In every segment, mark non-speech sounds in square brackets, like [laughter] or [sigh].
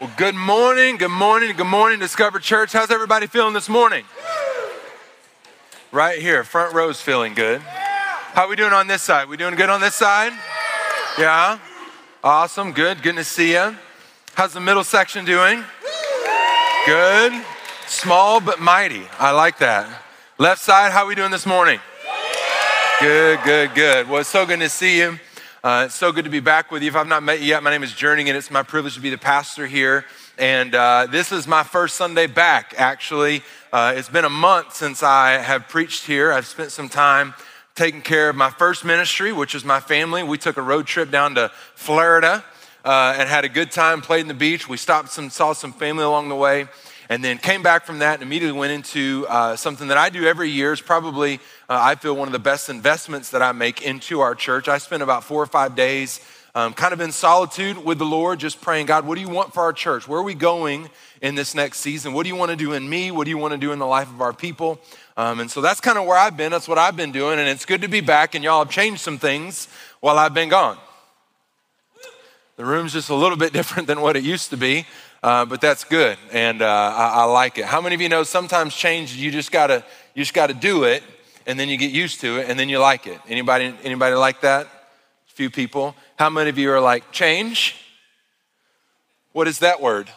Well, good morning, good morning, good morning, Discover Church. How's everybody feeling this morning? Right here, front row's feeling good. How we doing on this side? We doing good on this side? Yeah? Awesome, good, good to see you. How's the middle section doing? Good. Small but mighty. I like that. Left side, how we doing this morning? Good, good, good. Well, it's so good to see you. Uh, it's so good to be back with you. If I've not met you yet, my name is Journey, and it's my privilege to be the pastor here. And uh, this is my first Sunday back, actually. Uh, it's been a month since I have preached here. I've spent some time taking care of my first ministry, which is my family. We took a road trip down to Florida uh, and had a good time, played in the beach. We stopped some, saw some family along the way and then came back from that and immediately went into uh, something that I do every year. Is probably uh, I feel one of the best investments that I make into our church. I spend about four or five days, um, kind of in solitude with the Lord, just praying, God, what do you want for our church? Where are we going in this next season? What do you want to do in me? What do you want to do in the life of our people? Um, and so that's kind of where I've been. That's what I've been doing, and it's good to be back. And y'all have changed some things while I've been gone. The room's just a little bit [laughs] different than what it used to be. Uh, but that's good, and uh, I, I, like it. How many of you know sometimes change you just gotta you just gotta do it, and then you get used to it, and then you like it. Anybody anybody like that? A few people. How many of you are like change? What is that word?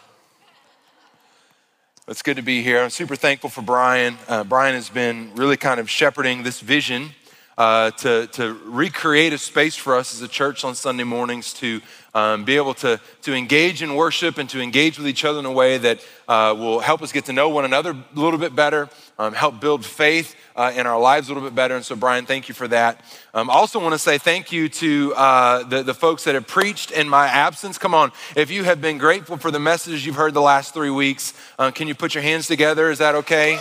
It's good to be here. I'm super thankful for Brian. Uh, Brian has been really kind of shepherding this vision uh, to, to recreate a space for us as a church on Sunday mornings to um, be able to, to engage in worship and to engage with each other in a way that uh, will help us get to know one another a little bit better, um, help build faith uh, in our lives a little bit better. And so, Brian, thank you for that. Um, I also want to say thank you to uh, the, the folks that have preached in my absence. Come on, if you have been grateful for the messages you've heard the last three weeks, uh, can you put your hands together? Is that okay?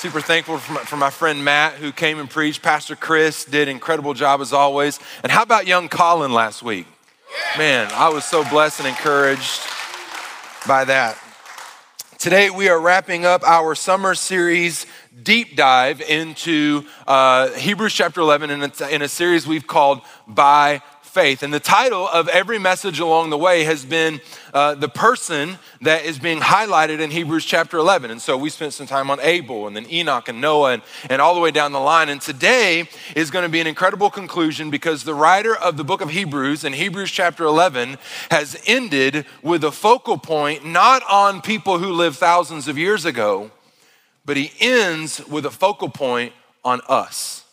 Super thankful for my, for my, friend Matt who came and preached. Pastor Chris did an incredible job as always. And how about young Colin last week? Man, I was so blessed and encouraged by that. Today we are wrapping up our summer series deep dive into uh, Hebrews chapter 11 in a, in a series we've called By faith. And the title of every message along the way has been uh, the person that is being highlighted in Hebrews chapter 11. And so we spent some time on Abel and then Enoch and Noah and, and all the way down the line. And today is going to be an incredible conclusion because the writer of the book of Hebrews in Hebrews chapter 11 has ended with a focal point not on people who lived thousands of years ago, but he ends with a focal point on us.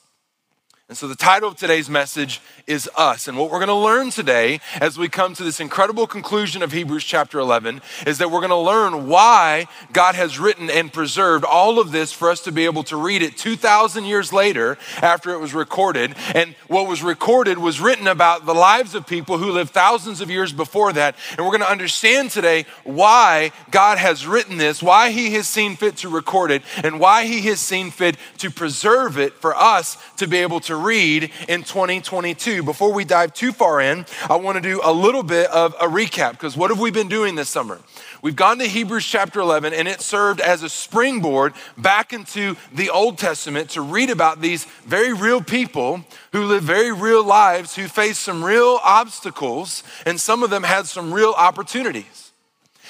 And so the title of today's message is Us. And what we're going to learn today as we come to this incredible conclusion of Hebrews chapter 11 is that we're going to learn why God has written and preserved all of this for us to be able to read it 2,000 years later after it was recorded. And what was recorded was written about the lives of people who lived thousands of years before that. And we're going to understand today why God has written this, why He has seen fit to record it, and why He has seen fit to preserve it for us to be able to read in 2022. Before we dive too far in, I want to do a little bit of a recap because what have we been doing this summer? We've gone to Hebrews chapter 11, and it served as a springboard back into the Old Testament to read about these very real people who live very real lives, who face some real obstacles, and some of them had some real opportunities.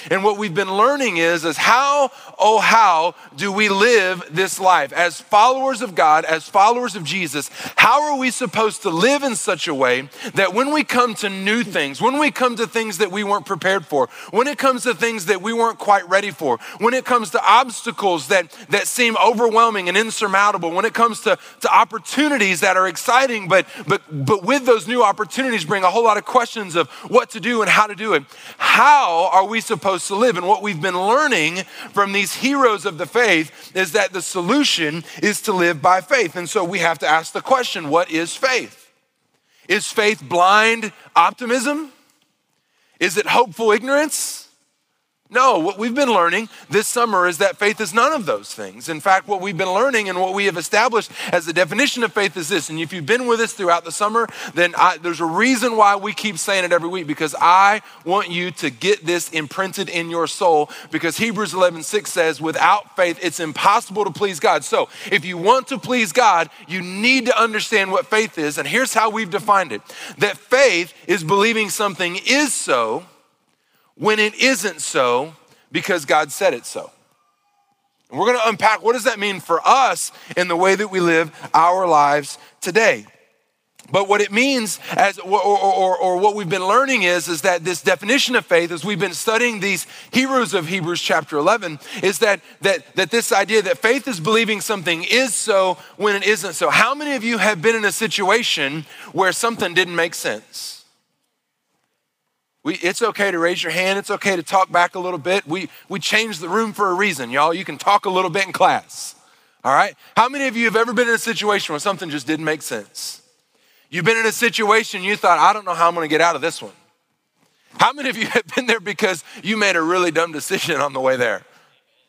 And what we've been learning is, is how, oh, how do we live this life? As followers of God, as followers of Jesus, how are we supposed to live in such a way that when we come to new things, when we come to things that we weren't prepared for, when it comes to things that we weren't quite ready for, when it comes to obstacles that, that seem overwhelming and insurmountable, when it comes to, to opportunities that are exciting, but, but, but with those new opportunities bring a whole lot of questions of what to do and how to do it, how are we supposed supposed to live. And what we've been learning from these heroes of the faith is that the solution is to live by faith. And so we have to ask the question what is faith? Is faith blind optimism? Is it hopeful ignorance? No, what we've been learning this summer is that faith is none of those things. In fact, what we've been learning and what we have established as the definition of faith is this. And if you've been with us throughout the summer, then I, there's a reason why we keep saying it every week because I want you to get this imprinted in your soul because Hebrews 11 6 says, without faith, it's impossible to please God. So if you want to please God, you need to understand what faith is. And here's how we've defined it that faith is believing something is so when it isn't so because God said it so. And we're going to unpack what does that mean for us in the way that we live our lives today. But what it means, as or, or, or, what we've been learning is, is that this definition of faith, as we've been studying these heroes of Hebrews chapter 11, is that, that, that this idea that faith is believing something is so when it isn't so. How many of you have been in a situation where something didn't make sense? We, it's okay to raise your hand. It's okay to talk back a little bit. We, we changed the room for a reason, y'all. You can talk a little bit in class. All right? How many of you have ever been in a situation where something just didn't make sense? You've been in a situation you thought, I don't know how I'm going to get out of this one. How many of you [laughs] have been there because you made a really dumb decision on the way there?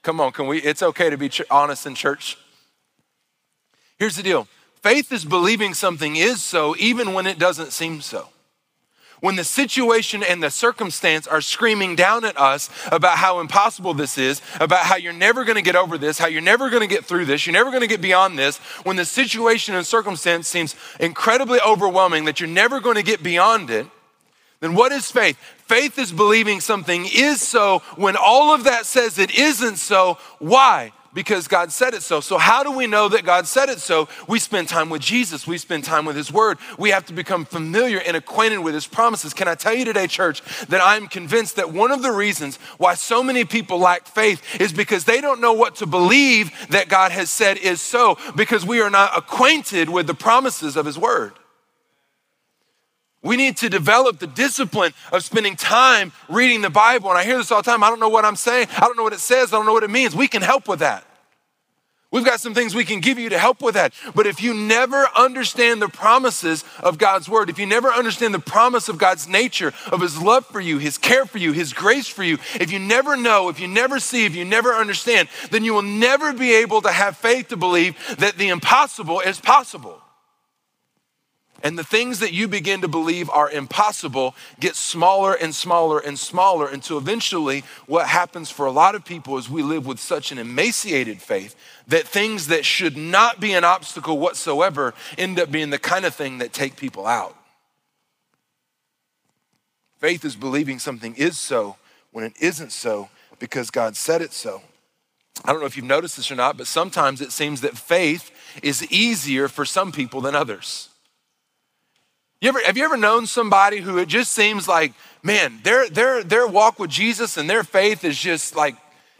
Come on, can we? It's okay to be ch- honest in church. Here's the deal faith is believing something is so even when it doesn't seem so when the situation and the circumstance are screaming down at us about how impossible this is, about how you're never going to get over this, how you're never going to get through this, you're never going to get beyond this, when the situation and circumstance seems incredibly overwhelming that you're never going to get beyond it, then what is faith? Faith is believing something is so when all of that says it isn't so. Why? Because God said it so. So, how do we know that God said it so? We spend time with Jesus, we spend time with His Word. We have to become familiar and acquainted with His promises. Can I tell you today, church, that I'm convinced that one of the reasons why so many people lack faith is because they don't know what to believe that God has said is so, because we are not acquainted with the promises of His Word. We need to develop the discipline of spending time reading the Bible. And I hear this all the time. I don't know what I'm saying. I don't know what it says. I don't know what it means. We can help with that. We've got some things we can give you to help with that. But if you never understand the promises of God's word, if you never understand the promise of God's nature, of his love for you, his care for you, his grace for you, if you never know, if you never see, if you never understand, then you will never be able to have faith to believe that the impossible is possible. And the things that you begin to believe are impossible get smaller and smaller and smaller until eventually, what happens for a lot of people is we live with such an emaciated faith that things that should not be an obstacle whatsoever end up being the kind of thing that take people out. Faith is believing something is so when it isn't so because God said it so. I don't know if you've noticed this or not, but sometimes it seems that faith is easier for some people than others. You ever, have you ever known somebody who it just seems like, man, their, their, their walk with Jesus and their faith is just like,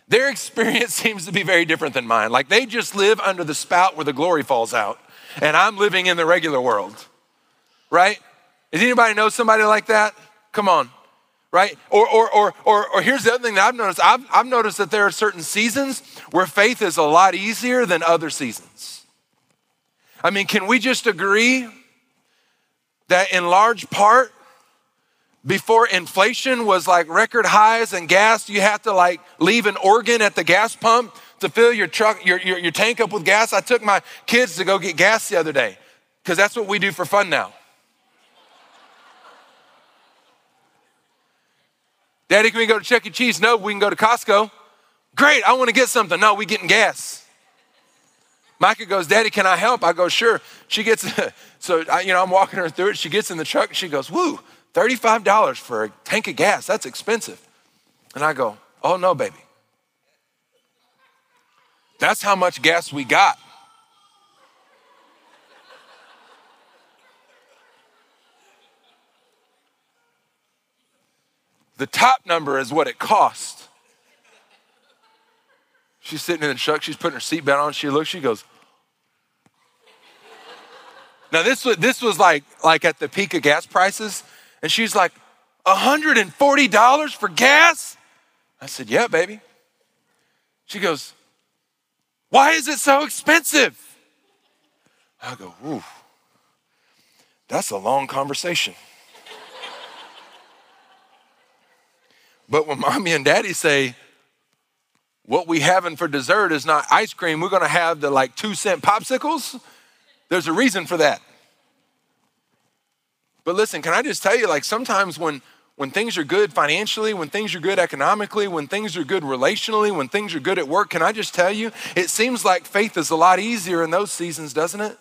their [laughs] experience seems to be very different than mine. Like they just live under the spout where the glory falls out, and I'm living in the regular world, right? Does anybody know somebody like that? Come on, right? Or, or, or, or, or here's the other thing that I've noticed I've, I've noticed that there are certain seasons where faith is a lot easier than other seasons. I mean, can we just agree that in large part, before inflation was like record highs and gas, you have to like leave an organ at the gas pump to fill your truck, your, your, your tank up with gas. I took my kids to go get gas the other day because that's what we do for fun now. Daddy, can we go to Chuck E. Cheese? No, we can go to Costco. Great, I want to get something. No, we getting gas. Micah goes, Daddy, can I help? I go, sure. She gets, [laughs] so, I, you know, I'm walking her through it. She gets in the truck she goes, woo, $35 for a tank of gas. That's expensive. And I go, oh no, baby. That's how much gas we got. The top number is what it costs. She's sitting in the truck. She's putting her seatbelt on. She looks. She goes. Now this was this was like like at the peak of gas prices, and she's like, $140 for gas? I said, Yeah, baby. She goes, Why is it so expensive? I go, Ooh, that's a long conversation. But when mommy and daddy say, what we having for dessert is not ice cream, we're gonna have the like two cent popsicles, there's a reason for that. But listen, can I just tell you, like sometimes when when things are good financially, when things are good economically, when things are good relationally, when things are good at work, can I just tell you, it seems like faith is a lot easier in those seasons, doesn't it?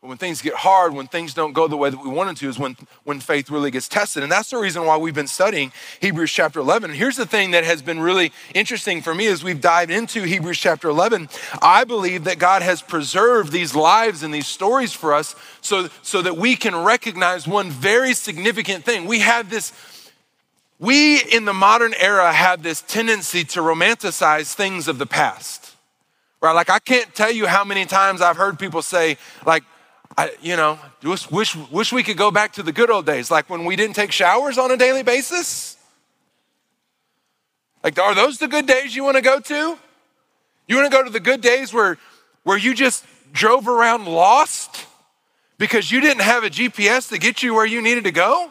When things get hard, when things don't go the way that we want them to, is when, when faith really gets tested. And that's the reason why we've been studying Hebrews chapter 11. And here's the thing that has been really interesting for me as we've dived into Hebrews chapter 11. I believe that God has preserved these lives and these stories for us so, so that we can recognize one very significant thing. We have this. We in the modern era have this tendency to romanticize things of the past, right? Like, I can't tell you how many times I've heard people say, like, I, you know, wish, wish, wish we could go back to the good old days, like when we didn't take showers on a daily basis. Like, are those the good days you want to go to? You want to go to the good days where, where you just drove around lost because you didn't have a GPS to get you where you needed to go?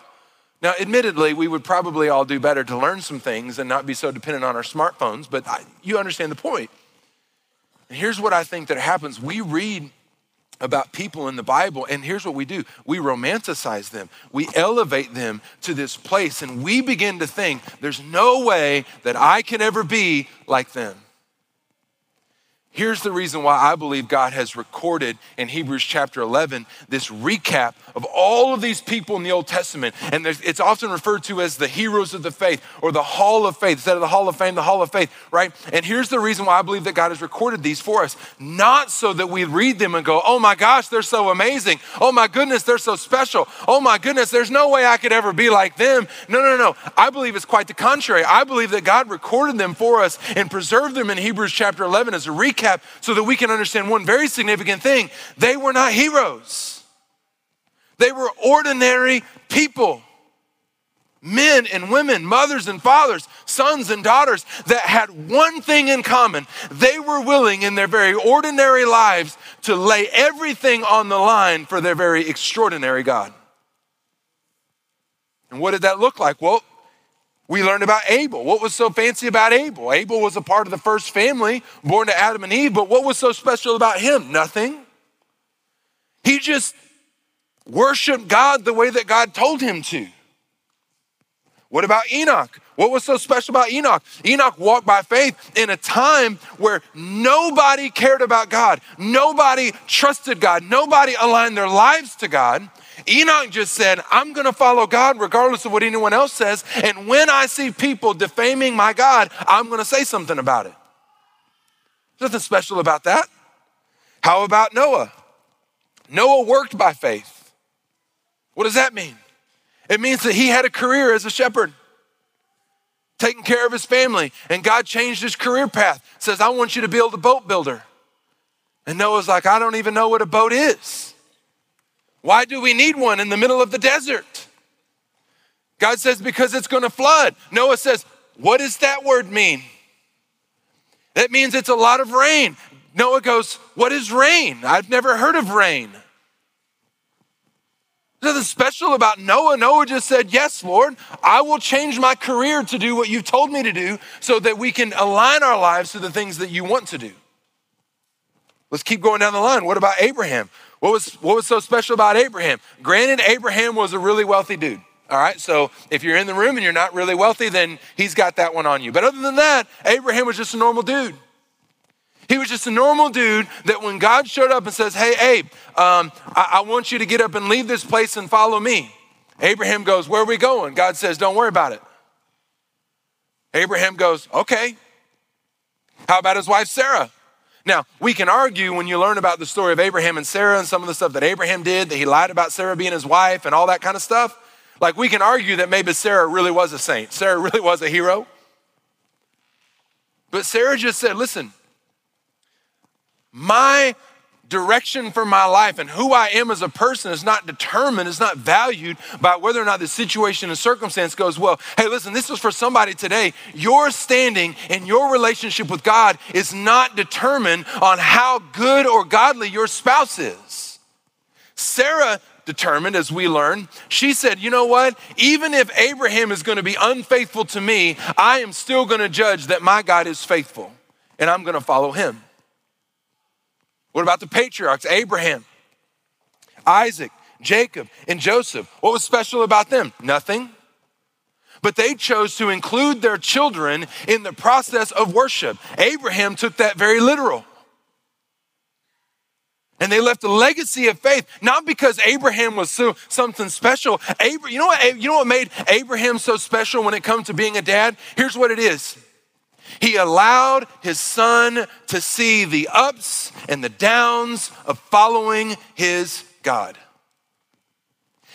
Now, admittedly, we would probably all do better to learn some things and not be so dependent on our smartphones, but I, you understand the point. And here's what I think that happens we read about people in the Bible. And here's what we do we romanticize them, we elevate them to this place, and we begin to think there's no way that I can ever be like them. Here's the reason why I believe God has recorded in Hebrews chapter 11 this recap of all of these people in the Old Testament. And it's often referred to as the heroes of the faith or the hall of faith, instead of the hall of fame, the hall of faith, right? And here's the reason why I believe that God has recorded these for us. Not so that we read them and go, oh my gosh, they're so amazing. Oh my goodness, they're so special. Oh my goodness, there's no way I could ever be like them. No, no, no. I believe it's quite the contrary. I believe that God recorded them for us and preserved them in Hebrews chapter 11 as a recap so that we can understand one very significant thing. They were not heroes, they were ordinary people. Men and women, mothers and fathers, sons and daughters that had one thing in common. They were willing in their very ordinary lives to lay everything on the line for their very extraordinary God. And what did that look like? Well, we learned about Abel. What was so fancy about Abel? Abel was a part of the first family born to Adam and Eve, but what was so special about him? Nothing. He just worshiped God the way that God told him to. What about Enoch? What was so special about Enoch? Enoch walked by faith in a time where nobody cared about God, nobody trusted God, nobody aligned their lives to God. Enoch just said, I'm going to follow God regardless of what anyone else says. And when I see people defaming my God, I'm going to say something about it. There's nothing special about that. How about Noah? Noah worked by faith. What does that mean? It means that he had a career as a shepherd, taking care of his family, and God changed his career path. Says, I want you to build a boat builder. And Noah's like, I don't even know what a boat is. Why do we need one in the middle of the desert? God says, because it's going to flood. Noah says, what does that word mean? That means it's a lot of rain. Noah goes, What is rain? I've never heard of rain. There's nothing special about Noah. Noah just said, Yes, Lord, I will change my career to do what you've told me to do so that we can align our lives to the things that you want to do. Let's keep going down the line. What about Abraham? What was, what was so special about Abraham? Granted, Abraham was a really wealthy dude. All right, so if you're in the room and you're not really wealthy, then he's got that one on you. But other than that, Abraham was just a normal dude. He was just a normal dude that when God showed up and says, Hey, Abe, um, I-, I want you to get up and leave this place and follow me. Abraham goes, Where are we going? God says, Don't worry about it. Abraham goes, Okay. How about his wife, Sarah? Now, we can argue when you learn about the story of Abraham and Sarah and some of the stuff that Abraham did, that he lied about Sarah being his wife and all that kind of stuff. Like, we can argue that maybe Sarah really was a saint. Sarah really was a hero. But Sarah just said, listen, my direction for my life and who I am as a person is not determined, is not valued by whether or not the situation and circumstance goes well. Hey, listen, this is for somebody today. Your standing and your relationship with God is not determined on how good or godly your spouse is. Sarah determined, as we learn, she said, You know what? Even if Abraham is going to be unfaithful to me, I am still going to judge that my God is faithful and I'm going to follow him. What about the patriarchs? Abraham, Isaac, Jacob, and Joseph. What was special about them? Nothing. But they chose to include their children in the process of worship. Abraham took that very literal. And they left a legacy of faith, not because Abraham was so, something special. Abraham, you, know what, you know what made Abraham so special when it comes to being a dad? Here's what it is He allowed his son to see the ups and the downs of following his God.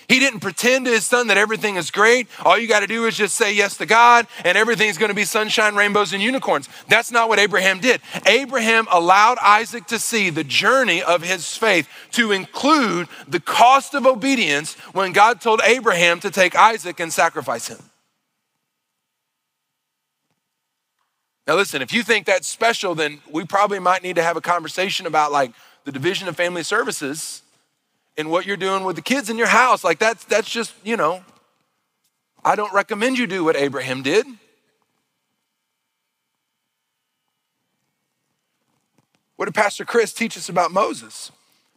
He didn't pretend to his son that everything is great. All you got to do is just say yes to God and everything's going to be sunshine, rainbows, and unicorns. That's not what Abraham did. Abraham allowed Isaac to see the journey of his faith to include the cost of obedience when God told Abraham to take Isaac and sacrifice him. Now, listen, if you think that's special, then we probably might need to have a conversation about like the division of family services and what you're doing with the kids in your house. Like that's that's just, you know, I don't recommend you do what Abraham did. What did Pastor Chris teach us about Moses?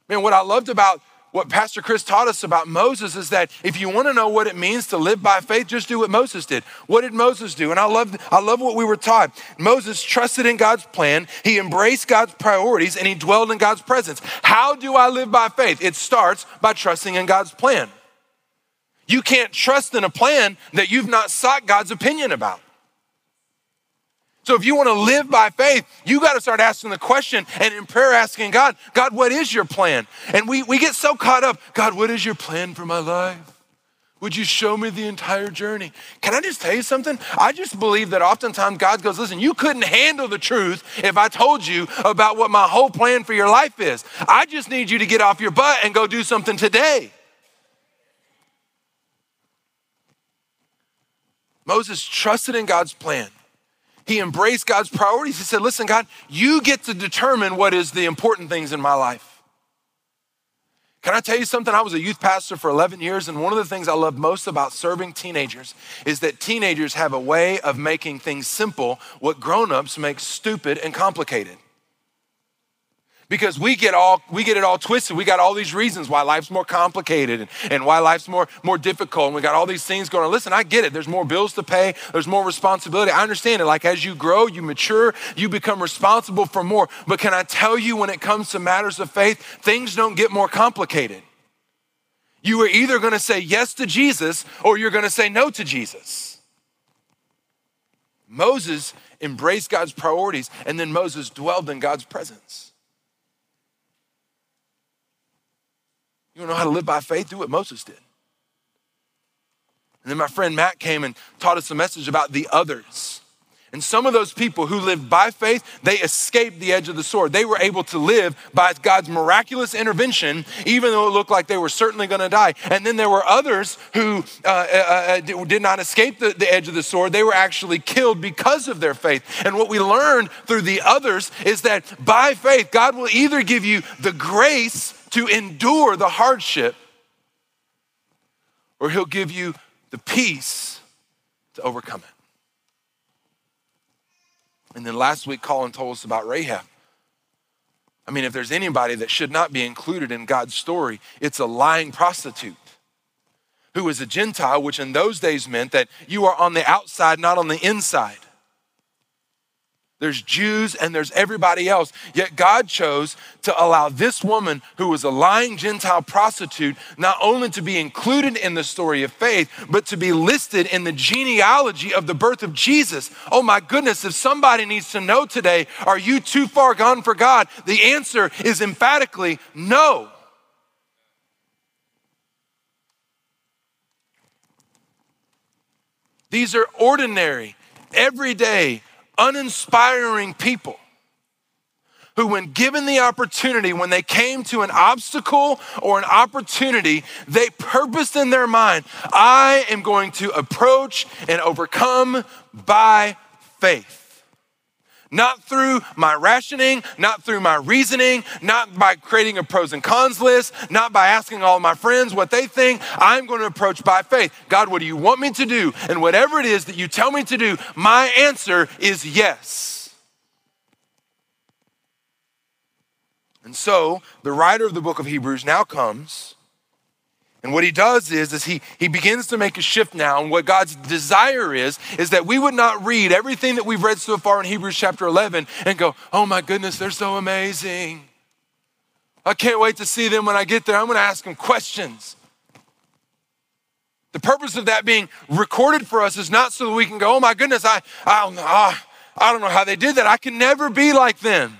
Man, what I loved about what Pastor Chris taught us about Moses is that if you want to know what it means to live by faith, just do what Moses did. What did Moses do? And I love, I love what we were taught. Moses trusted in God's plan, he embraced God's priorities, and he dwelled in God's presence. How do I live by faith? It starts by trusting in God's plan. You can't trust in a plan that you've not sought God's opinion about. So if you want to live by faith, you got to start asking the question and in prayer asking God, God, what is your plan? And we, we get so caught up, God, what is your plan for my life? Would you show me the entire journey? Can I just tell you something? I just believe that oftentimes God goes, listen, you couldn't handle the truth if I told you about what my whole plan for your life is. I just need you to get off your butt and go do something today. Moses trusted in God's plan. He embraced God's priorities. He said, Listen, God, you get to determine what is the important things in my life. Can I tell you something? I was a youth pastor for 11 years, and one of the things I love most about serving teenagers is that teenagers have a way of making things simple what grown-ups make stupid and complicated because we get all we get it all twisted. We got all these reasons why life's more complicated and, and why life's more more difficult and we got all these things going on. Listen i get it. There's more bills to pay. There's more responsibility. I understand it. Like as you grow you mature you become responsible for more. But can i tell you when it comes to matters of faith things don't get more complicated. You are either going to say yes to jesus or you're going to say no to jesus. Moses embraced god's priorities and then moses dwelled in god's presence You want to know how to live by faith? Do what Moses did. And then my friend Matt came and taught us a message about the others. And some of those people who lived by faith, they escaped the edge of the sword. They were able to live by God's miraculous intervention, even though it looked like they were certainly going to die. And then there were others who uh, uh, uh did not escape the, the edge of the sword. They were actually killed because of their faith. And what we learned through the others is that by faith, God will either give you the grace to endure the hardship, or He'll give you the peace to overcome it. And then last week, Colin told us about Rahab. I mean, if there's anybody that should not be included in God's story, it's a lying prostitute who was a Gentile, which in those days meant that you are on the outside, not on the inside. There's Jews and there's everybody else. Yet God chose to allow this woman, who was a lying Gentile prostitute, not only to be included in the story of faith, but to be listed in the genealogy of the birth of Jesus. Oh my goodness, if somebody needs to know today, are you too far gone for God? The answer is emphatically no. These are ordinary, everyday, uninspiring people who, when given the opportunity, when they came to an obstacle or an opportunity, they purposed in their mind, I am going to approach and overcome by faith. Not through my rationing, not through my reasoning, not by creating a pros and cons list, not by asking all my friends what they think. I'm going to approach by faith. God, what do you want me to do? And whatever it is that you tell me to do, my answer is yes. And so the writer of the book of Hebrews now comes and what he does is, is he, he begins to make a shift now. And what God's desire is, is that we would not read everything that we've read so far in Hebrews chapter 11 and go, oh my goodness, they're so amazing. I can't wait to see them when I get there. I'm going to ask them questions. The purpose of that being recorded for us is not so that we can go, oh my goodness, I, I, I don't know how they did that. I can never be like them.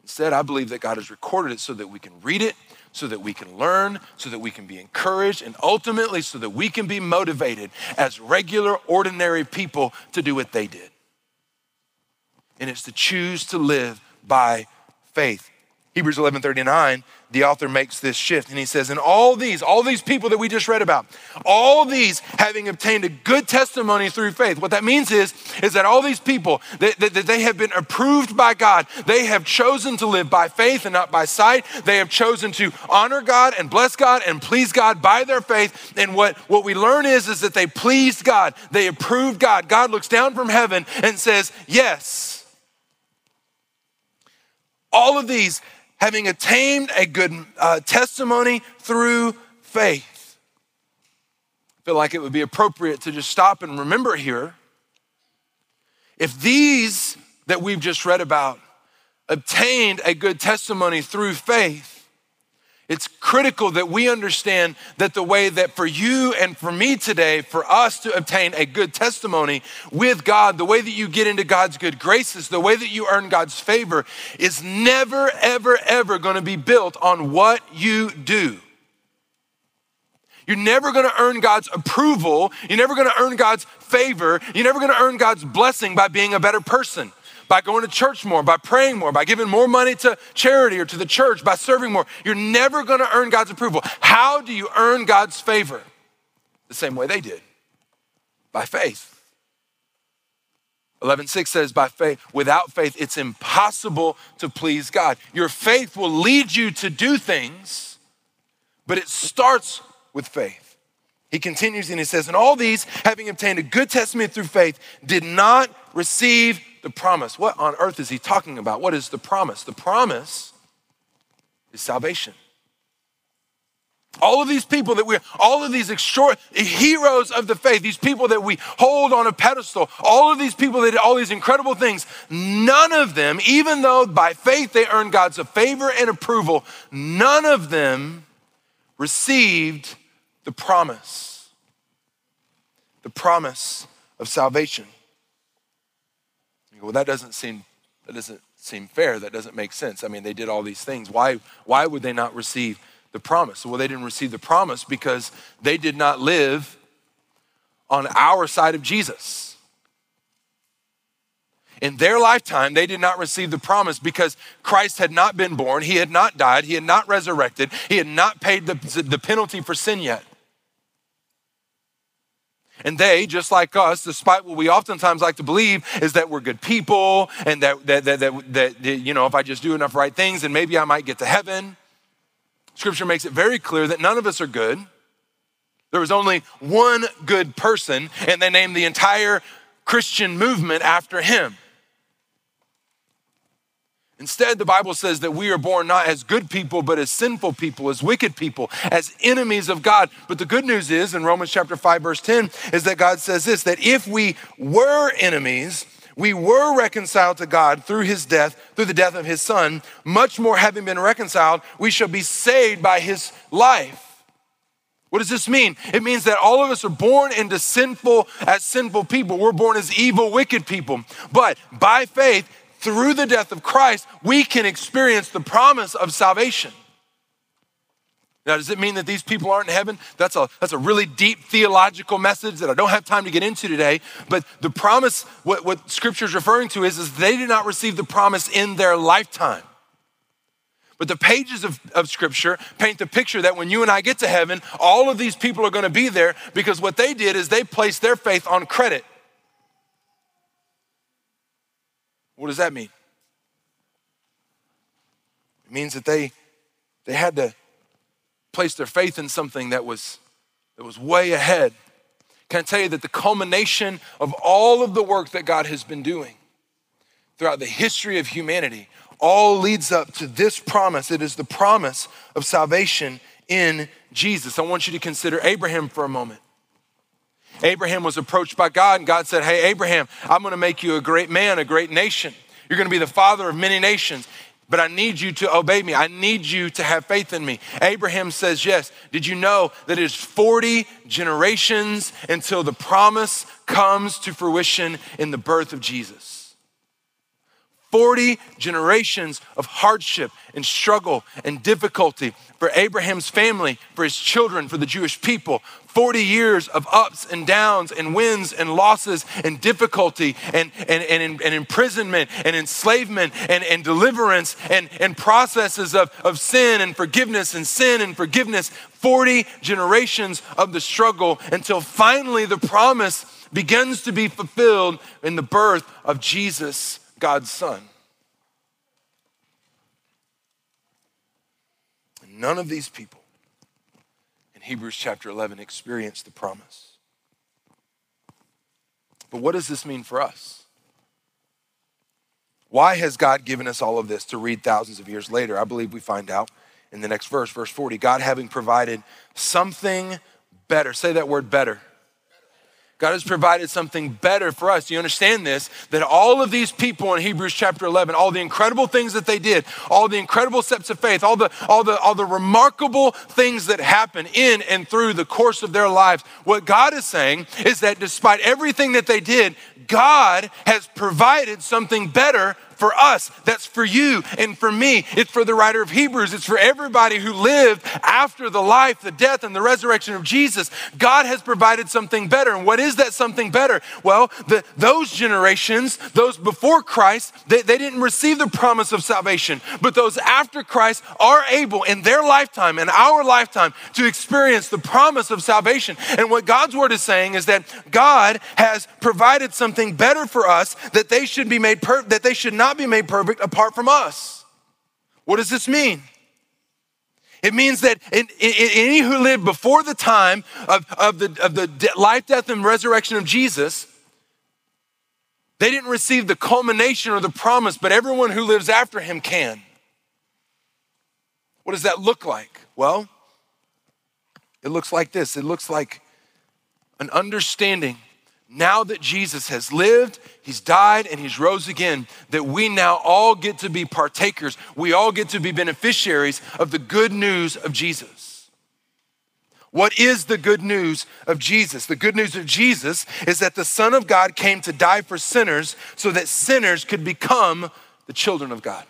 Instead, I believe that God has recorded it so that we can read it so that we can learn, so that we can be encouraged, and ultimately so that we can be motivated as regular, ordinary people to do what they did. And it's to choose to live by faith. Hebrews 11:39 the author makes this shift and he says, And all these, all these people that we just read about, all these having obtained a good testimony through faith. What that means is, is that all these people, that, that, that, they have been approved by God. They have chosen to live by faith and not by sight. They have chosen to honor God and bless God and please God by their faith. And what, what we learn is, is that they pleased God. They approved God. God looks down from heaven and says, Yes. All of these having attained a good uh, testimony through faith. I feel like it would be appropriate to just stop and remember here if these that we've just read about obtained a good testimony through faith, it's critical that we understand that the way that for you and for me today, for us to obtain a good testimony with God, the way that you get into God's good graces, the way that you earn God's favor is never, ever, ever going to be built on what you do. You're never gonna earn God's approval. You're never gonna earn God's favor. You're never gonna earn God's blessing by being a better person by going to church more, by praying more, by giving more money to charity or to the church, by serving more. You're never going to earn God's approval. How do you earn God's favor? The same way they did by faith. 11:6 says by faith without faith it's impossible to please God. Your faith will lead you to do things but it starts with faith. He continues and he says and all these having obtained a good testimony through faith did not receive the promise. What on earth is he talking about? What is the promise? The promise is salvation. All of these people that we, all of these extra heroes of the faith, these people that we hold on a pedestal, all of these people that did all these incredible things, none of them, even though by faith they earned God's favor and approval, none of them received the promise. The promise of salvation. You go, well, that doesn't seem that doesn't seem fair. That doesn't make sense. I mean, they did all these things. Why why would they not receive the promise? Well, they didn't receive the promise because they did not live on our side of Jesus. In their lifetime, they did not receive the promise because Christ had not been born, he had not died, he had not resurrected, he had not paid the, the penalty for sin yet. And they, just like us, despite what we oftentimes like to believe, is that we're good people and that, that, that, that, that, you know, if I just do enough right things, then maybe I might get to heaven. Scripture makes it very clear that none of us are good. There was only one good person, and they named the entire Christian movement after him. Instead, the Bible says that we are born not as good people, but as sinful people, as wicked people, as enemies of God. But the good news is, in Romans chapter 5, verse 10, is that God says this that if we were enemies, we were reconciled to God through his death, through the death of his son, much more having been reconciled, we shall be saved by his life. What does this mean? It means that all of us are born into sinful as sinful people. We're born as evil, wicked people. But by faith, through the death of Christ, we can experience the promise of salvation. Now, does it mean that these people aren't in heaven? That's a, that's a really deep theological message that I don't have time to get into today. But the promise, what, what scripture is referring to is, is they did not receive the promise in their lifetime. But the pages of, of scripture paint the picture that when you and I get to heaven, all of these people are going to be there because what they did is they placed their faith on credit. What does that mean? It means that they, they had to place their faith in something that was, that was way ahead. Can I tell you that the culmination of all of the work that God has been doing throughout the history of humanity all leads up to this promise. It is the promise of salvation in Jesus. I want you to consider Abraham for a moment. Abraham was approached by God, and God said, Hey, Abraham, I'm gonna make you a great man, a great nation. You're gonna be the father of many nations, but I need you to obey me. I need you to have faith in me. Abraham says, Yes. Did you know that it is 40 generations until the promise comes to fruition in the birth of Jesus? 40 generations of hardship and struggle and difficulty for Abraham's family, for his children, for the Jewish people. 40 years of ups and downs and wins and losses and difficulty and, and, and, and imprisonment and enslavement and, and deliverance and, and processes of, of sin and forgiveness and sin and forgiveness. 40 generations of the struggle until finally the promise begins to be fulfilled in the birth of Jesus God's Son. And none of these people in Hebrews chapter 11 experienced the promise. But what does this mean for us? Why has God given us all of this to read thousands of years later? I believe we find out in the next verse, verse 40. God having provided something better. Say that word better. God has provided something better for us. You understand this? That all of these people in Hebrews chapter 11, all the incredible things that they did, all the incredible steps of faith, all the, all the, all the remarkable things that happen in and through the course of their lives, what God is saying is that despite everything that they did, God has provided something better for us, that's for you and for me. It's for the writer of Hebrews, it's for everybody who lived after the life, the death, and the resurrection of Jesus. God has provided something better. And what is that something better? Well, the, those generations, those before Christ, they, they didn't receive the promise of salvation, but those after Christ are able in their lifetime, in our lifetime, to experience the promise of salvation. And what God's word is saying is that God has provided something better for us that they should be made per- that they should not be made perfect apart from us. What does this mean? It means that in, in any who lived before the time of, of, the, of the life, death, and resurrection of Jesus, they didn't receive the culmination or the promise, but everyone who lives after him can. What does that look like? Well, it looks like this it looks like an understanding now that Jesus has lived, he's died, and he's rose again, that we now all get to be partakers. We all get to be beneficiaries of the good news of Jesus. What is the good news of Jesus? The good news of Jesus is that the Son of God came to die for sinners so that sinners could become the children of God.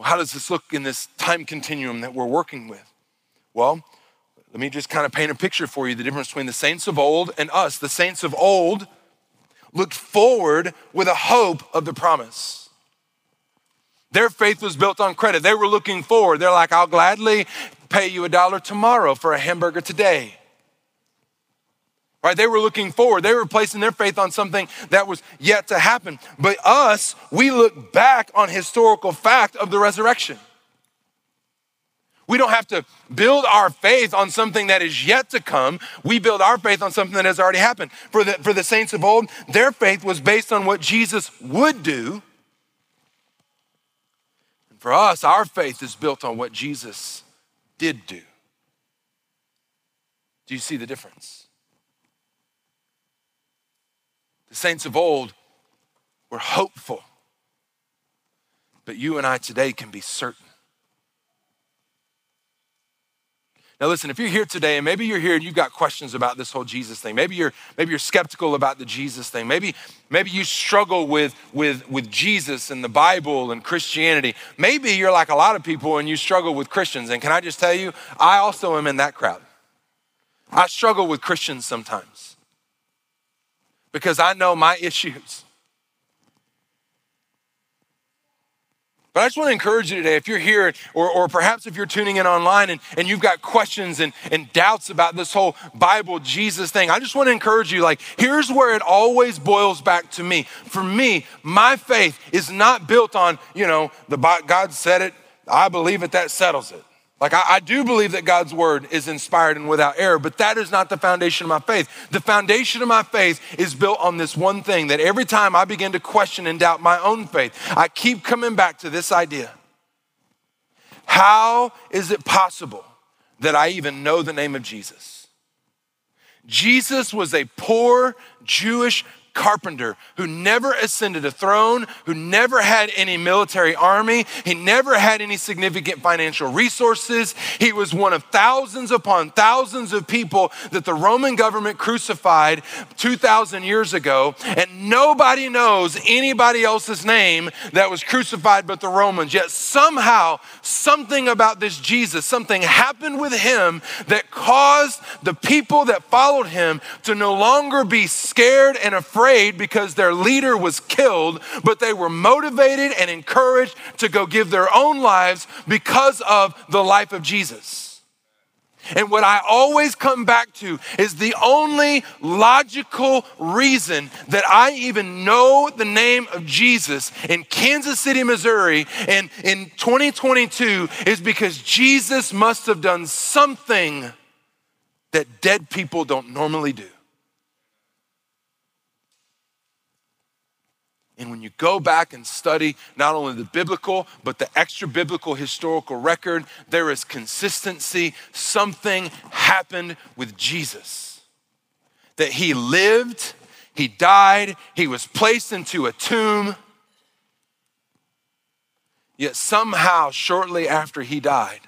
Well, how does this look in this time continuum that we're working with? Well, let me just kind of paint a picture for you the difference between the saints of old and us. The saints of old looked forward with a hope of the promise. Their faith was built on credit. They were looking forward. They're like, I'll gladly pay you a dollar tomorrow for a hamburger today. Right? They were looking forward. They were placing their faith on something that was yet to happen. But us, we look back on historical fact of the resurrection. We don't have to build our faith on something that is yet to come. We build our faith on something that has already happened. For the, for the saints of old, their faith was based on what Jesus would do. And for us, our faith is built on what Jesus did do. Do you see the difference? The saints of old were hopeful, but you and I today can be certain Now listen, if you're here today and maybe you're here and you've got questions about this whole Jesus thing, maybe you're maybe you're skeptical about the Jesus thing. Maybe maybe you struggle with with with Jesus and the Bible and Christianity. Maybe you're like a lot of people and you struggle with Christians. And can I just tell you, I also am in that crowd. I struggle with Christians sometimes. Because I know my issues. But I just want to encourage you today, if you're here, or, or perhaps if you're tuning in online and, and you've got questions and, and doubts about this whole Bible Jesus thing, I just want to encourage you like, here's where it always boils back to me. For me, my faith is not built on, you know, the God said it, I believe it, that settles it. Like, I, I, do believe that God's word is inspired and without error, but that is not the foundation of my faith. The foundation of my faith is built on this one thing that every time I begin to question and doubt my own faith, I keep coming back to this idea How is it possible that I even know the name of Jesus? Jesus was a poor Jewish carpenter who never ascended a throne, who never had any military army, he never had any significant financial resources. He was one of thousands upon thousands of people that the Roman government crucified 2,000 years ago, and nobody knows anybody else's name that was crucified but the Romans. Yet somehow, something about this Jesus, something happened with him that caused the people that followed him to no longer be scared and afraid afraid because their leader was killed, but they were motivated and encouraged to go give their own lives because of the life of Jesus. And what I always come back to is the only logical reason that I even know the name of Jesus in Kansas City, Missouri, and in 2022 is because Jesus must have done something that dead people don't normally do. And when you go back and study not only the biblical, but the extra biblical historical record, there is consistency. Something happened with Jesus. That he lived, he died, he was placed into a tomb. Yet somehow, shortly after he died,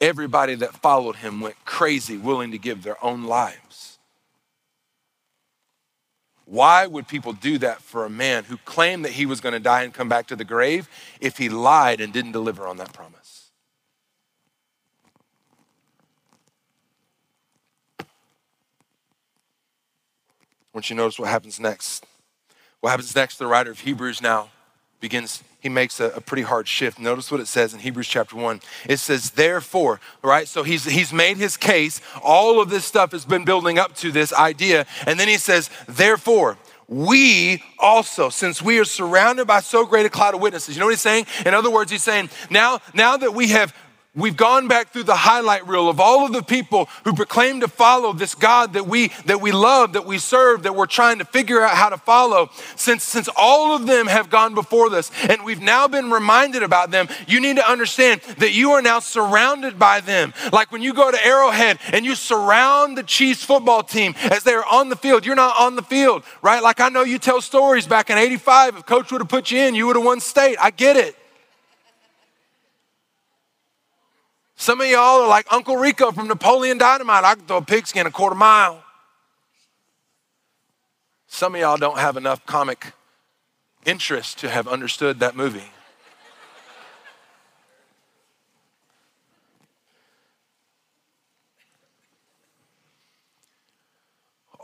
everybody that followed him went crazy, willing to give their own lives. Why would people do that for a man who claimed that he was going to die and come back to the grave if he lied and didn't deliver on that promise? I want you to notice what happens next. What happens next, the writer of Hebrews now begins he makes a, a, pretty hard shift. Notice what it says in Hebrews chapter 1. It says, therefore, right? So he's, he's made his case. All of this stuff has been building up to this idea. And then he says, therefore, we also, since we are surrounded by so great a cloud of witnesses, you know what he's saying? In other words, he's saying, now, now that we have We've gone back through the highlight reel of all of the people who proclaim to follow this God that we that we love, that we serve, that we're trying to figure out how to follow. Since since all of them have gone before this and we've now been reminded about them, you need to understand that you are now surrounded by them. Like when you go to Arrowhead and you surround the Chiefs football team as they are on the field, you're not on the field, right? Like I know you tell stories back in 85 if coach would have put you in, you would have won state. I get it. Some of y'all are like Uncle Rico from Napoleon Dynamite. I can throw a pigskin a quarter mile. Some of y'all don't have enough comic interest to have understood that movie.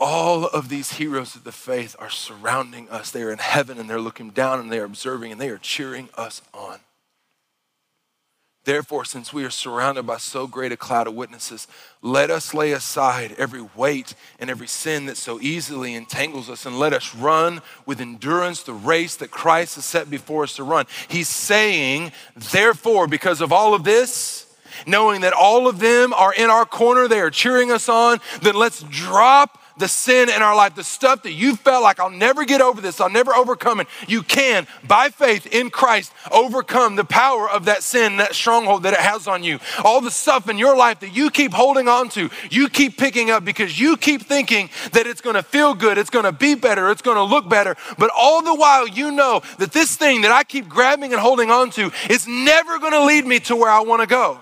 all of these heroes of the faith are surrounding us. They are in heaven and they're looking down and they are observing and they are cheering us on. Therefore, since we are surrounded by so great a cloud of witnesses, let us lay aside every weight and every sin that so easily entangles us, and let us run with endurance the race that Christ has set before us to run. He's saying, therefore, because of all of this, knowing that all of them are in our corner, they are cheering us on, then let's drop the sin in our life, the stuff that you felt like I'll never get over this, I'll never overcome it, you can, by faith in Christ, overcome the power of that sin, that stronghold that it has on you. All the stuff in your life that you keep holding on to, you keep picking up because you keep thinking that it's gonna feel good, it's gonna be better, it's gonna look better. But all the while, you know that this thing that I keep grabbing and holding on to is never gonna lead me to where I wanna go.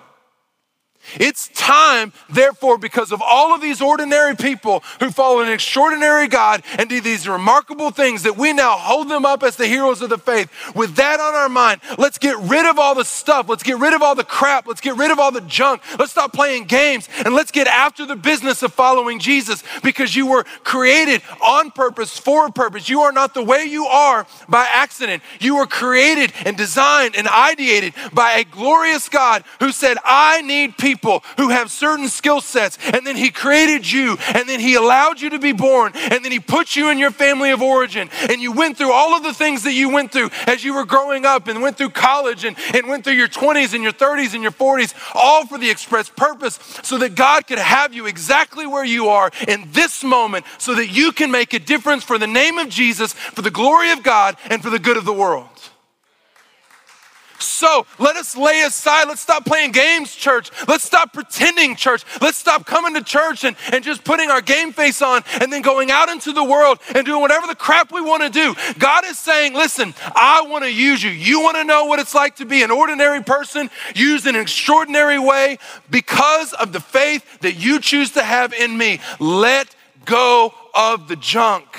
It's time, therefore, because of all of these ordinary people who follow an extraordinary God and do these remarkable things, that we now hold them up as the heroes of the faith. With that on our mind, let's get rid of all the stuff. Let's get rid of all the crap. Let's get rid of all the junk. Let's stop playing games and let's get after the business of following Jesus because you were created on purpose, for a purpose. You are not the way you are by accident. You were created and designed and ideated by a glorious God who said, I need people who have certain skill sets. And then He created you, and then He allowed you to be born, and then He put you in your family of origin. And you went through all of the things that you went through as you were growing up, and went through college, and, and went through your 20s and your 30s and your 40s, all for the express purpose so that God could have you exactly where you are in this moment so that you can make a difference for the name of Jesus, for the glory of God, and for the good of the world. So let us lay aside, let's stop playing games, church. Let's stop pretending, church. Let's stop coming to church and, and just putting our game face on and then going out into the world and doing whatever the crap we want to do. God is saying, listen, I want to use you. You want to know what it's like to be an ordinary person used in an extraordinary way because of the faith that you choose to have in me. Let go of the junk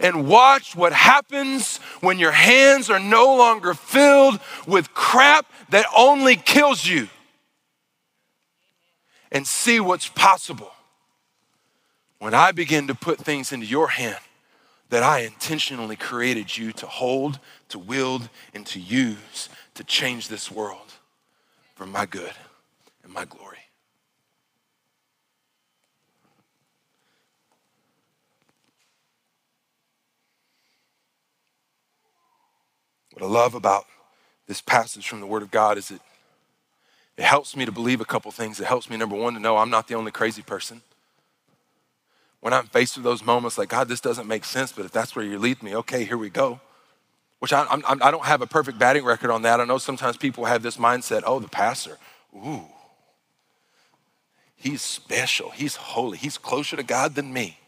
and watch what happens when your hands are no longer filled with crap that only kills you. And see what's possible when I begin to put things into your hand that I intentionally created you to hold, to wield, and to use to change this world for my good and my glory. What I love about this passage from the Word of God is it, it helps me to believe a couple things. It helps me, number one, to know I'm not the only crazy person. When I'm faced with those moments like, God, this doesn't make sense, but if that's where you lead me, okay, here we go. Which I, I'm, I don't have a perfect batting record on that. I know sometimes people have this mindset oh, the pastor, ooh, he's special, he's holy, he's closer to God than me.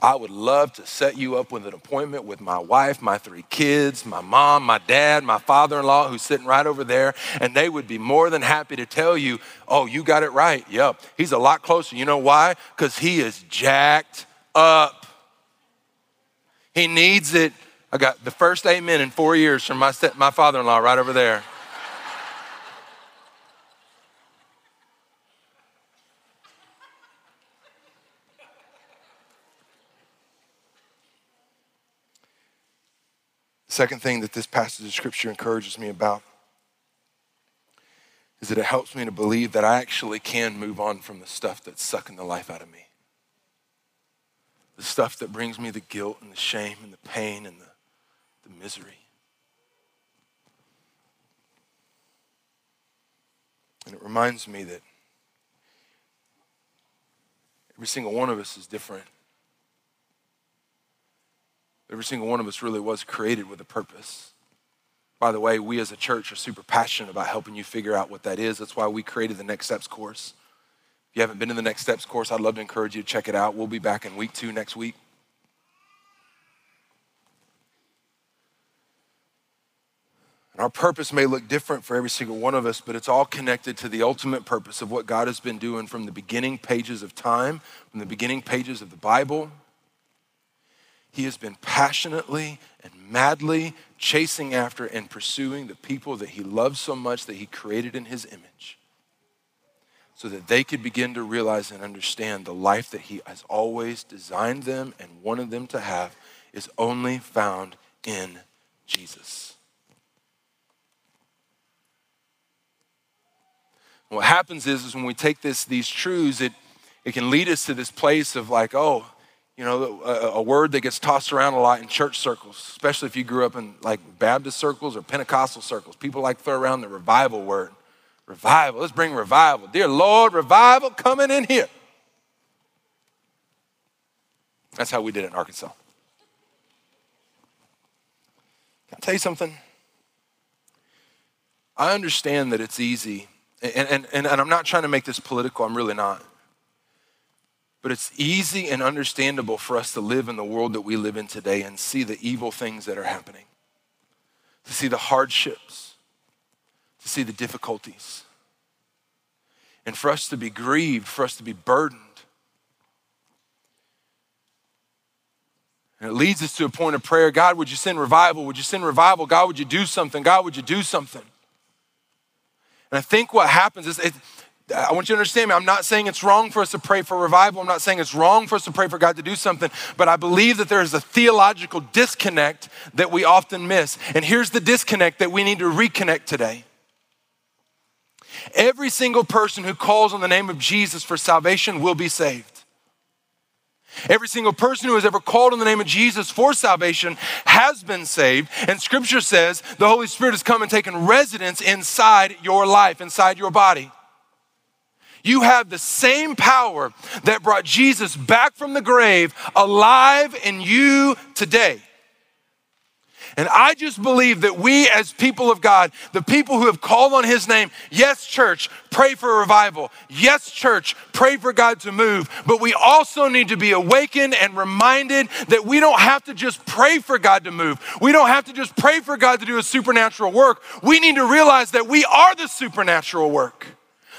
I would love to set you up with an appointment with my wife, my three kids, my mom, my dad, my father in law, who's sitting right over there, and they would be more than happy to tell you, oh, you got it right. Yep, he's a lot closer. You know why? Because he is jacked up. He needs it. I got the first amen in four years from my, my father in law right over there. Second thing that this passage of scripture encourages me about is that it helps me to believe that I actually can move on from the stuff that's sucking the life out of me. The stuff that brings me the guilt and the shame and the pain and the, the misery. And it reminds me that every single one of us is different. Every single one of us really was created with a purpose. By the way, we as a church are super passionate about helping you figure out what that is. That's why we created the Next Steps course. If you haven't been in the Next Steps course, I'd love to encourage you to check it out. We'll be back in week two next week. And our purpose may look different for every single one of us, but it's all connected to the ultimate purpose of what God has been doing from the beginning pages of time, from the beginning pages of the Bible, he has been passionately and madly chasing after and pursuing the people that he loves so much that he created in his image so that they could begin to realize and understand the life that he has always designed them and wanted them to have is only found in Jesus. what happens is, is when we take this, these truths, it, it can lead us to this place of like, oh, you know, a, a, word that gets tossed around a lot in church circles, especially if you grew up in like Baptist circles or Pentecostal circles. People like throw around the revival word. Revival, let's bring revival. Dear Lord, revival coming in here. That's how we did it in Arkansas. Can I tell you something? I understand that it's easy, and, and, and, and I'm not trying to make this political, I'm really not. But it's easy and understandable for us to live in the world that we live in today and see the evil things that are happening, to see the hardships, to see the difficulties. and for us to be grieved, for us to be burdened. And it leads us to a point of prayer God, would you send revival? Would you send revival? God, would you do something? God, would you do something? And I think what happens is, it, I want you to understand me. I'm not saying it's wrong for us to pray for revival. I'm not saying it's wrong for us to pray for God to do something, but I believe that there is a theological disconnect that we often miss. And here's the disconnect that we need to reconnect today. Every single person who calls on the name of Jesus for salvation will be saved. Every single person who has ever called on the name of Jesus for salvation has been saved. And scripture says the Holy Spirit has come and taken residence inside your life, inside your body. You have the same power that brought Jesus back from the grave alive in you today. And I just believe that we, as people of God, the people who have called on His name, yes, church, pray for revival. Yes, church, pray for God to move. But we also need to be awakened and reminded that we don't have to just pray for God to move. We don't have to just pray for God to do a supernatural work. We need to realize that we are the supernatural work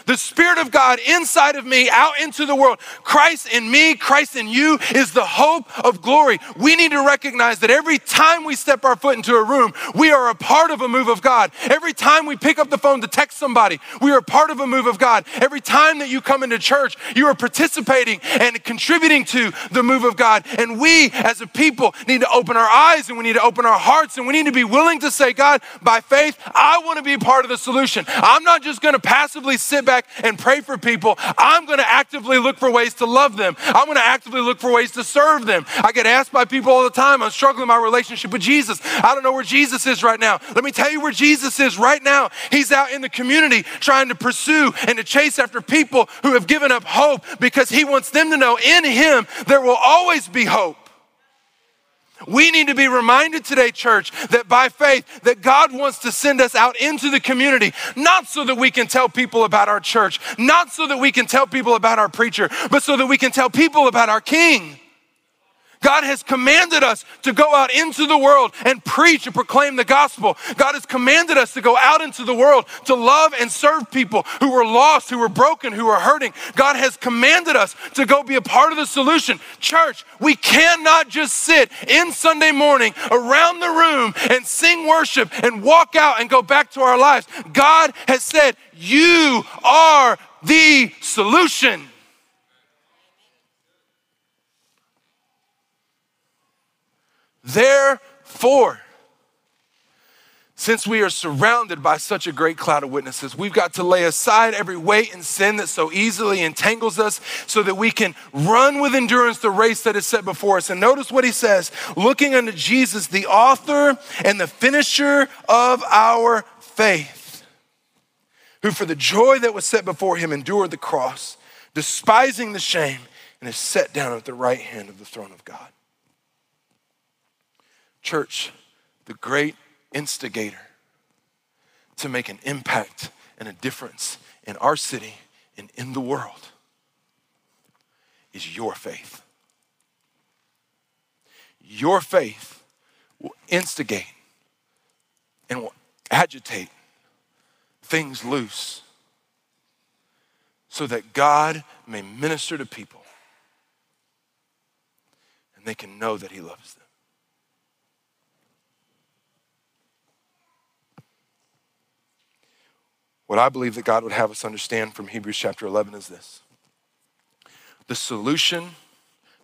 the Spirit of God inside of me, out into the world. Christ in me, Christ in you is the hope of glory. We need to recognize that every time we step our foot into a room, we are a part of a move of God. Every time we pick up the phone to text somebody, we are a part of a move of God. Every time that you come into church, you are participating and contributing to the move of God. And we as a people need to open our eyes and we need to open our hearts and we need to be willing to say, God, by faith, I want to be part of the solution. I'm not just going to passively sit back back and pray for people. I'm going to actively look for ways to love them. I'm going to actively look for ways to serve them. I get asked by people all the time, I'm struggling in my relationship with Jesus. I don't know where Jesus is right now. Let me tell you where Jesus is right now. He's out in the community trying to pursue and to chase after people who have given up hope because he wants them to know in him there will always be hope. We need to be reminded today, church, that by faith, that God wants to send us out into the community, not so that we can tell people about our church, not so that we can tell people about our preacher, but so that we can tell people about our King. God has commanded us to go out into the world and preach and proclaim the gospel. God has commanded us to go out into the world to love and serve people who are lost, who are broken, who are hurting. God has commanded us to go be a part of the solution. Church, we cannot just sit in Sunday morning around the room and sing worship and walk out and go back to our lives. God has said, You are the solution. Therefore, since we are surrounded by such a great cloud of witnesses, we've got to lay aside every weight and sin that so easily entangles us so that we can run with endurance the race that is set before us. And notice what he says looking unto Jesus, the author and the finisher of our faith, who for the joy that was set before him endured the cross, despising the shame, and is set down at the right hand of the throne of God. Church, the great instigator to make an impact and a difference in our city and in the world is your faith. Your faith will instigate and will agitate things loose so that God may minister to people and they can know that He loves them. What I believe that God would have us understand from Hebrews chapter 11 is this the solution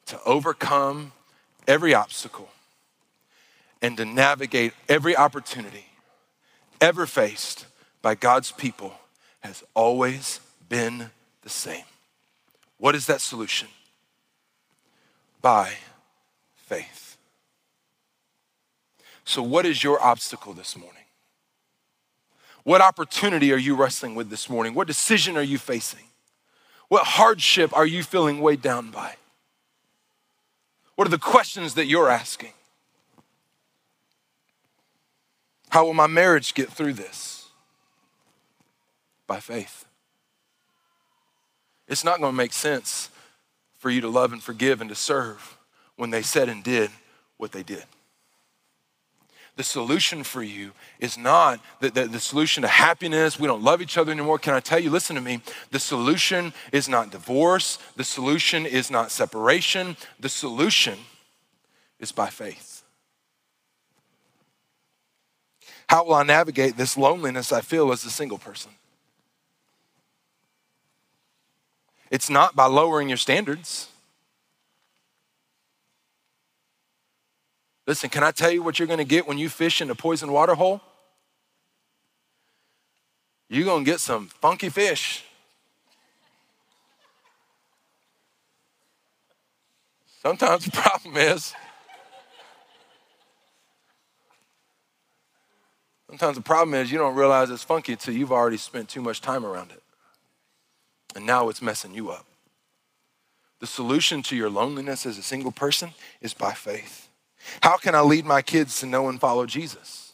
to overcome every obstacle and to navigate every opportunity ever faced by God's people has always been the same. What is that solution? By faith. So, what is your obstacle this morning? What opportunity are you wrestling with this morning? What decision are you facing? What hardship are you feeling weighed down by? What are the questions that you're asking? How will my marriage get through this? By faith. It's not going to make sense for you to love and forgive and to serve when they said and did what they did. The solution for you is not the, the, the, solution to happiness. We don't love each other anymore. Can I tell you, listen to me? The solution is not divorce. The solution is not separation. The solution is by faith. How will I navigate this loneliness I feel as a single person? It's not by lowering your standards. Listen, can I tell you what you're going to get when you fish in a poison water hole? You're going to get some funky fish. Sometimes the problem is, sometimes the problem is you don't realize it's funky until you've already spent too much time around it. And now it's messing you up. The solution to your loneliness as a single person is by faith. How can I lead my kids to know and follow Jesus?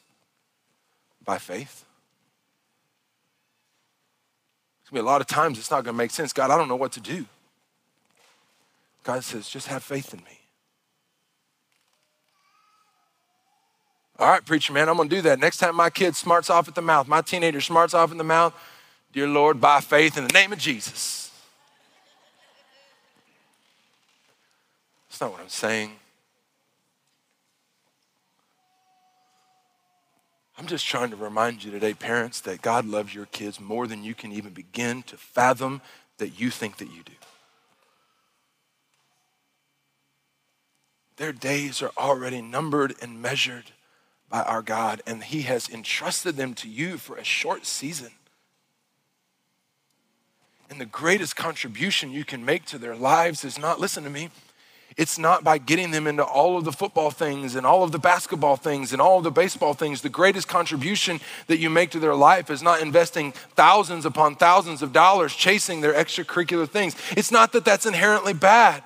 By faith. It's gonna be a lot of times it's not gonna make sense. God, I don't know what to do. God says, just have faith in me. All right, preacher man, I'm gonna do that. Next time my kid smarts off at the mouth, my teenager smarts off in the mouth, dear Lord, by faith in the name of Jesus. That's not what I'm saying. I'm just trying to remind you today, parents, that God loves your kids more than you can even begin to fathom that you think that you do. Their days are already numbered and measured by our God, and He has entrusted them to you for a short season. And the greatest contribution you can make to their lives is not, listen to me, it's not by getting them into all of the football things and all of the basketball things and all of the baseball things. The greatest contribution that you make to their life is not investing thousands upon thousands of dollars chasing their extracurricular things. It's not that that's inherently bad.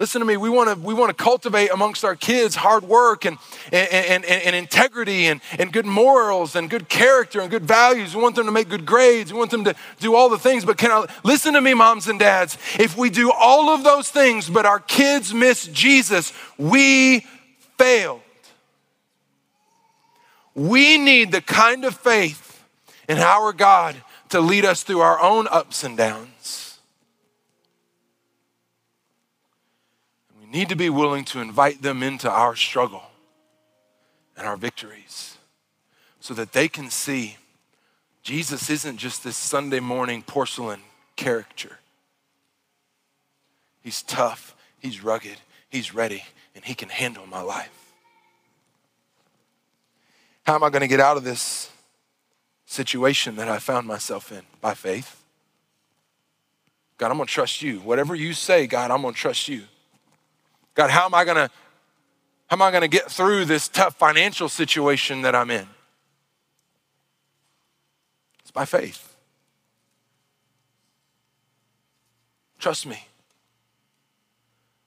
Listen to me, we want to we want to cultivate amongst our kids hard work and, and, and, and, integrity and, and good morals and good character and good values. We want them to make good grades. We want them to do all the things. But can I listen to me, moms and dads? If we do all of those things, but our kids miss Jesus, we failed. We need the kind of faith in our God to lead us through our own ups and downs. Need to be willing to invite them into our struggle and our victories so that they can see Jesus isn't just this Sunday morning porcelain character. He's tough, he's rugged, he's ready, and he can handle my life. How am I going to get out of this situation that I found myself in? By faith. God, I'm going to trust you. Whatever you say, God, I'm going to trust you. God, how am I gonna, how am I gonna get through this tough financial situation that I'm in? It's by faith. Trust me.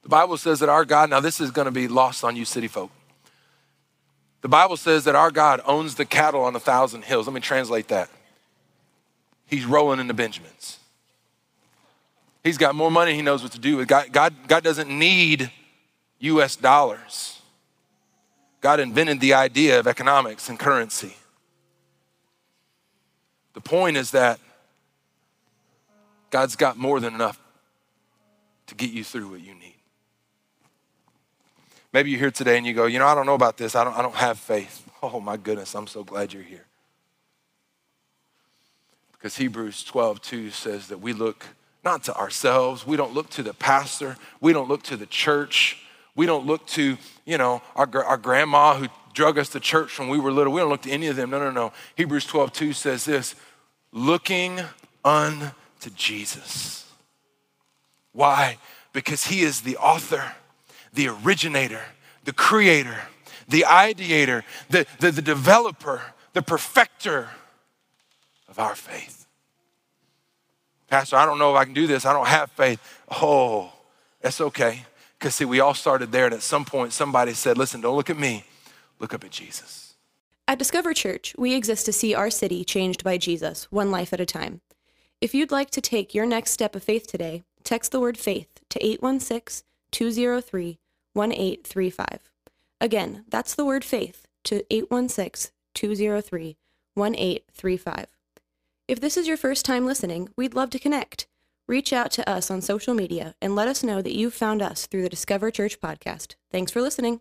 The Bible says that our God, now this is gonna be lost on you city folk. The Bible says that our God owns the cattle on a thousand hills. Let me translate that. He's rolling in the Benjamins. He's got more money, he knows what to do with. God, God, God doesn't need US dollars. God invented the idea of economics and currency. The point is that God's got more than enough to get you through what you need. Maybe you're here today and you go, you know, I don't know about this. I don't, I don't have faith. [laughs] Oh my goodness, I'm so glad you're here. Because Hebrews 12, 2 says that we look not to ourselves, we don't look to the pastor, we don't look to the church, we don't look to, you know, our, our grandma who drug us to church when we were little. We don't look to any of them. No, no, no. Hebrews 12, 2 says this looking unto Jesus. Why? Because he is the author, the originator, the creator, the ideator, the, the, the developer, the perfecter of our faith. Pastor, I don't know if I can do this. I don't have faith. Oh, that's okay. Because, see, we all started there, and at some point, somebody said, Listen, don't look at me, look up at Jesus. At Discover Church, we exist to see our city changed by Jesus, one life at a time. If you'd like to take your next step of faith today, text the word faith to 816 203 1835. Again, that's the word faith to 816 203 1835. If this is your first time listening, we'd love to connect. Reach out to us on social media and let us know that you found us through the Discover Church podcast. Thanks for listening.